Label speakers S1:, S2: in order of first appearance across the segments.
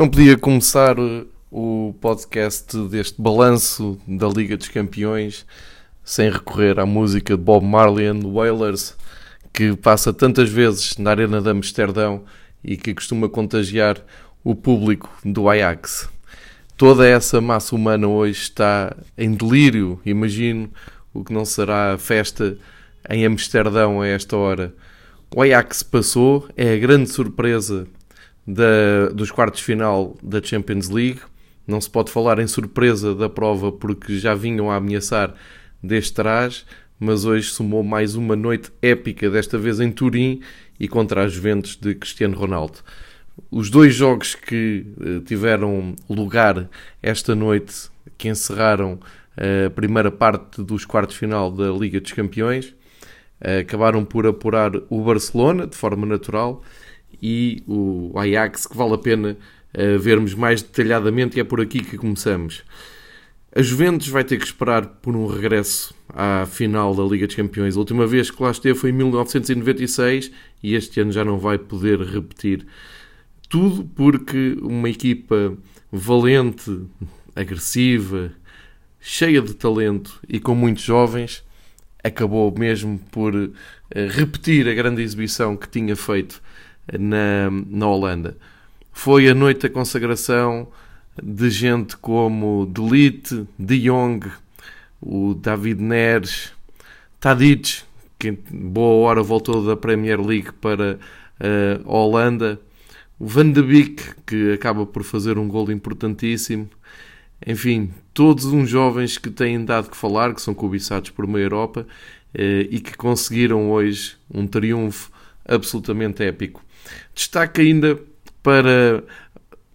S1: Não podia começar o podcast deste balanço da Liga dos Campeões sem recorrer à música de Bob Marley and Wailers, que passa tantas vezes na Arena de Amsterdão e que costuma contagiar o público do Ajax. Toda essa massa humana hoje está em delírio, imagino o que não será a festa em Amsterdão a esta hora. O Ajax passou, é a grande surpresa da, dos quartos final da Champions League. Não se pode falar em surpresa da prova porque já vinham a ameaçar deste trás, mas hoje somou mais uma noite épica, desta vez em Turim e contra as Juventus de Cristiano Ronaldo. Os dois jogos que eh, tiveram lugar esta noite, que encerraram eh, a primeira parte dos quartos final da Liga dos Campeões, eh, acabaram por apurar o Barcelona de forma natural e o Ajax, que vale a pena uh, vermos mais detalhadamente, e é por aqui que começamos. A Juventus vai ter que esperar por um regresso à final da Liga dos Campeões. A última vez que lá esteve foi em 1996 e este ano já não vai poder repetir. Tudo porque uma equipa valente, agressiva, cheia de talento e com muitos jovens acabou mesmo por uh, repetir a grande exibição que tinha feito na, na Holanda. Foi a noite da consagração de gente como Delite, De Jong, o David Neres, Tadic, que boa hora voltou da Premier League para a Holanda, o Van de Beek, que acaba por fazer um gol importantíssimo. Enfim, todos uns jovens que têm dado que falar, que são cobiçados por uma Europa eh, e que conseguiram hoje um triunfo absolutamente épico. Destaque ainda para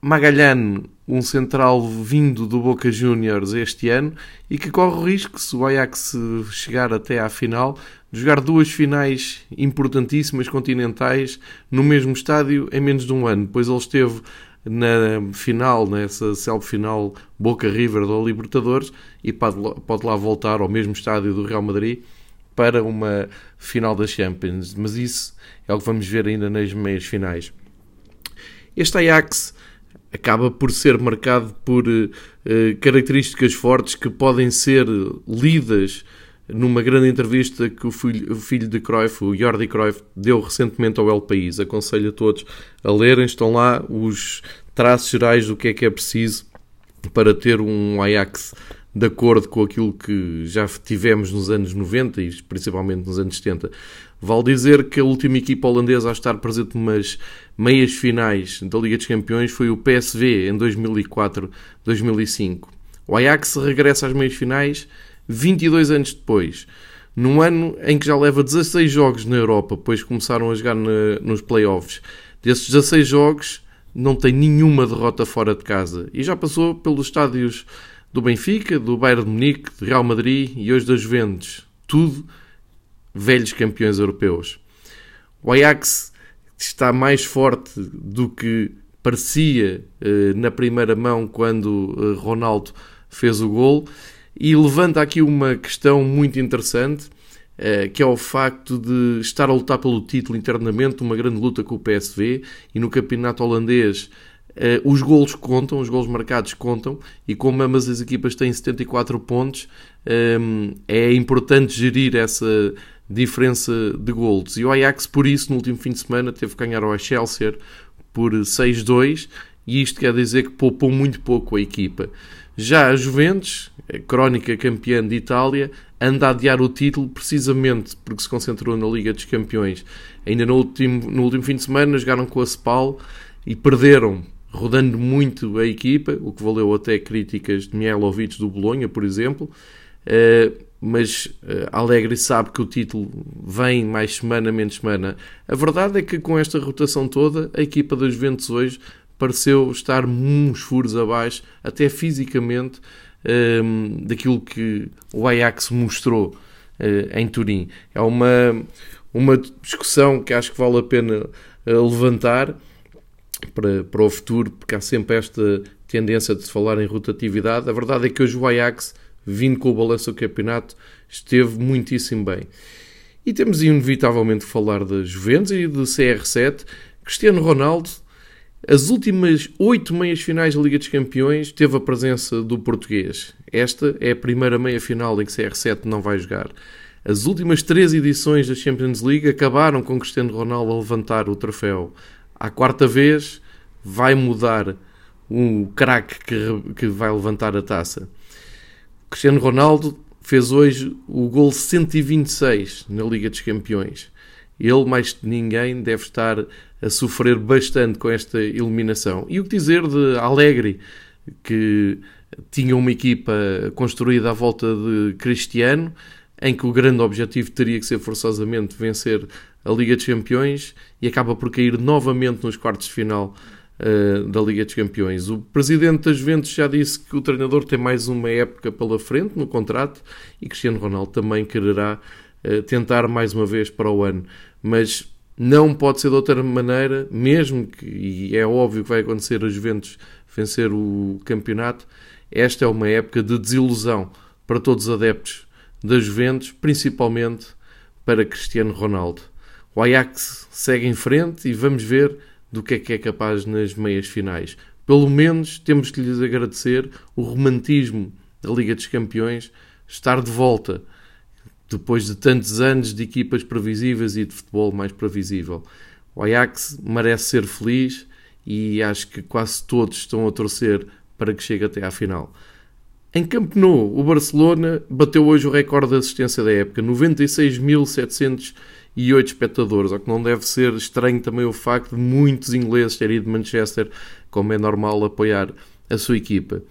S1: Magalhães, um central vindo do Boca Juniors este ano e que corre o risco, se o Ajax chegar até à final, de jogar duas finais importantíssimas continentais no mesmo estádio em menos de um ano. Depois ele esteve na final, nessa célebre final Boca River da Libertadores e pode lá voltar ao mesmo estádio do Real Madrid para uma final da Champions. Mas isso é o que vamos ver ainda nas meias finais. Este Ajax acaba por ser marcado por uh, características fortes que podem ser lidas numa grande entrevista que o filho, o filho de Cruyff, o Jordi Cruyff, deu recentemente ao El País. Aconselho a todos a lerem, estão lá os traços gerais do que é que é preciso para ter um Ajax de acordo com aquilo que já tivemos nos anos 90 e principalmente nos anos 70. Vale dizer que a última equipa holandesa a estar presente nas meias finais da Liga dos Campeões foi o PSV em 2004-2005. O Ajax regressa às meias finais 22 anos depois, num ano em que já leva 16 jogos na Europa, pois começaram a jogar na, nos playoffs. Desses 16 jogos, não tem nenhuma derrota fora de casa e já passou pelos estádios do Benfica, do Bayern de Munique, do Real Madrid e hoje das Juventus. Tudo velhos campeões europeus. O Ajax está mais forte do que parecia eh, na primeira mão quando eh, Ronaldo fez o gol e levanta aqui uma questão muito interessante eh, que é o facto de estar a lutar pelo título internamente, uma grande luta com o PSV e no campeonato holandês Uh, os golos contam, os golos marcados contam, e como ambas as equipas têm 74 pontos, um, ehm, é importante gerir essa diferença de golos. E o Ajax, por isso, no último fim de semana, teve que ganhar ao Excelsior por 6-2, e isto quer dizer que poupou muito pouco a equipa. Já a Juventus, a crónica campeã de Itália, anda a adiar o título precisamente porque se concentrou na Liga dos Campeões. Ainda no último, no último fim de semana jogaram com a Spal e perderam rodando muito a equipa, o que valeu até críticas de Mielovic do Bolonha, por exemplo. Uh, mas uh, Alegre sabe que o título vem mais semana, menos semana. A verdade é que com esta rotação toda, a equipa das Juventus hoje pareceu estar uns furos abaixo, até fisicamente, uh, daquilo que o Ajax mostrou uh, em Turim. É uma, uma discussão que acho que vale a pena levantar para, para o futuro, porque há sempre esta tendência de se falar em rotatividade. A verdade é que hoje o Ajax, vindo com o balanço do campeonato, esteve muitíssimo bem. E temos inevitavelmente que falar da Juventus e do CR7. Cristiano Ronaldo As últimas oito meias finais da Liga dos Campeões teve a presença do português. Esta é a primeira meia final em que CR7 não vai jogar. As últimas três edições da Champions League acabaram com Cristiano Ronaldo a levantar o troféu. À quarta vez vai mudar um craque que, que vai levantar a taça. Cristiano Ronaldo fez hoje o gol 126 na Liga dos Campeões. Ele, mais que ninguém, deve estar a sofrer bastante com esta eliminação. E o que dizer de Alegre, que tinha uma equipa construída à volta de Cristiano, em que o grande objetivo teria que ser forçosamente vencer a Liga dos Campeões e acaba por cair novamente nos quartos de final uh, da Liga dos Campeões. O presidente das Juventus já disse que o treinador tem mais uma época pela frente no contrato e Cristiano Ronaldo também quererá uh, tentar mais uma vez para o ano. Mas não pode ser de outra maneira, mesmo que, e é óbvio que vai acontecer a Juventus vencer o campeonato, esta é uma época de desilusão para todos os adeptos da Juventus, principalmente para Cristiano Ronaldo. O Ajax segue em frente e vamos ver do que é que é capaz nas meias finais. Pelo menos temos que lhes agradecer o romantismo da Liga dos Campeões estar de volta depois de tantos anos de equipas previsíveis e de futebol mais previsível. O Ajax merece ser feliz e acho que quase todos estão a torcer para que chegue até à final. Em Camp Nou, o Barcelona bateu hoje o recorde de assistência da época, 96.708 espectadores, o que não deve ser estranho também o facto de muitos ingleses terem ido de Manchester, como é normal, apoiar a sua equipa.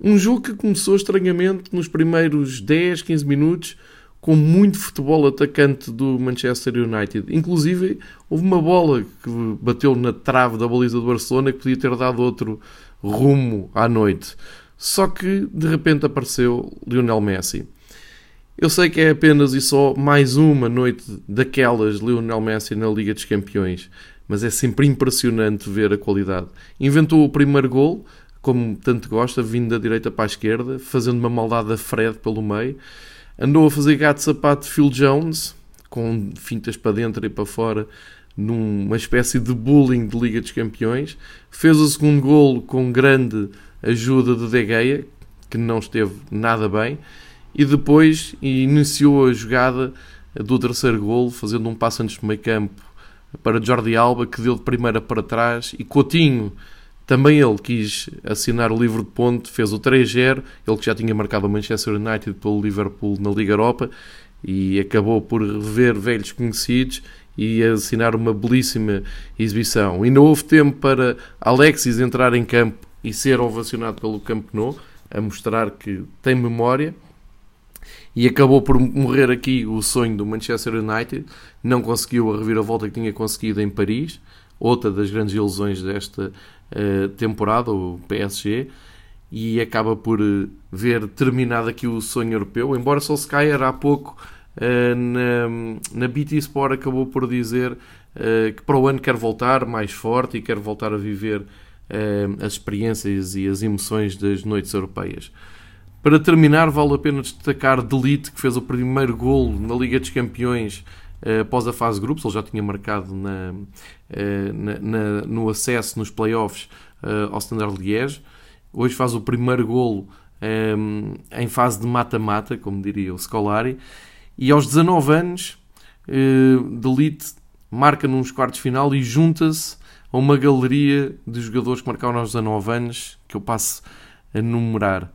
S1: Um jogo que começou estranhamente nos primeiros 10, 15 minutos, com muito futebol atacante do Manchester United. Inclusive, houve uma bola que bateu na trave da baliza do Barcelona que podia ter dado outro rumo à noite. Só que de repente apareceu Lionel Messi. Eu sei que é apenas e só mais uma noite daquelas de Lionel Messi na Liga dos Campeões, mas é sempre impressionante ver a qualidade. Inventou o primeiro gol, como tanto gosta, vindo da direita para a esquerda, fazendo uma maldade a Fred pelo meio Andou a fazer gato sapato Phil Jones, com fintas para dentro e para fora, numa espécie de bullying de Liga dos Campeões. Fez o segundo golo com grande ajuda de De Gea, que não esteve nada bem. E depois iniciou a jogada do terceiro golo, fazendo um passo antes do meio campo para Jordi Alba, que deu de primeira para trás. E Coutinho também ele quis assinar o livro de ponto, fez o 3-0, ele que já tinha marcado o Manchester United pelo Liverpool na Liga Europa e acabou por rever velhos conhecidos e assinar uma belíssima exibição. E não houve tempo para Alexis entrar em campo e ser ovacionado pelo Camp Nou, a mostrar que tem memória. E acabou por morrer aqui o sonho do Manchester United. Não conseguiu a reviravolta que tinha conseguido em Paris, outra das grandes ilusões desta uh, temporada, o PSG, e acaba por uh, ver terminado aqui o sonho europeu. Embora Solskjaer há pouco uh, na, na BT Sport acabou por dizer que para o ano quer voltar mais forte e quer voltar a viver as experiências e as emoções das noites europeias. Para terminar, vale a pena destacar Delite, que fez o primeiro golo na Liga dos Campeões uh, após a fase de grupos, ele já tinha marcado na, uh, na, na no acesso nos playoffs uh, ao Standard Liège. Hoje faz o primeiro golo um, em fase de mata-mata, como diria o Scolari. E aos 19 anos, uh, Delite marca nos quartos final e junta-se a uma galeria de jogadores que marcaram aos 19 anos, que eu passo a numerar.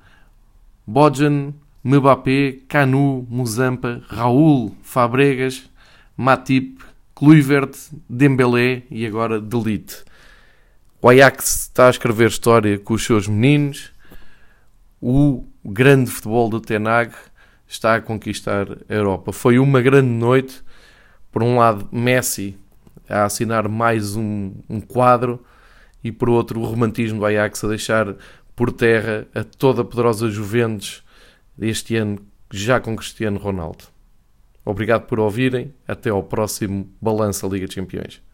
S1: Bojan, Mbappé, Canu, Muzampa, Raul, Fabregas, Matip, Kluivert, Dembélé e agora Delite. O Ajax está a escrever história com os seus meninos. O grande futebol do Tenag está a conquistar a Europa. Foi uma grande noite. Por um lado, Messi a assinar mais um, um quadro e por outro, o romantismo do Ajax a deixar por terra a toda a poderosa Juventus deste ano, já com Cristiano Ronaldo. Obrigado por ouvirem. Até ao próximo Balança Liga dos Campeões.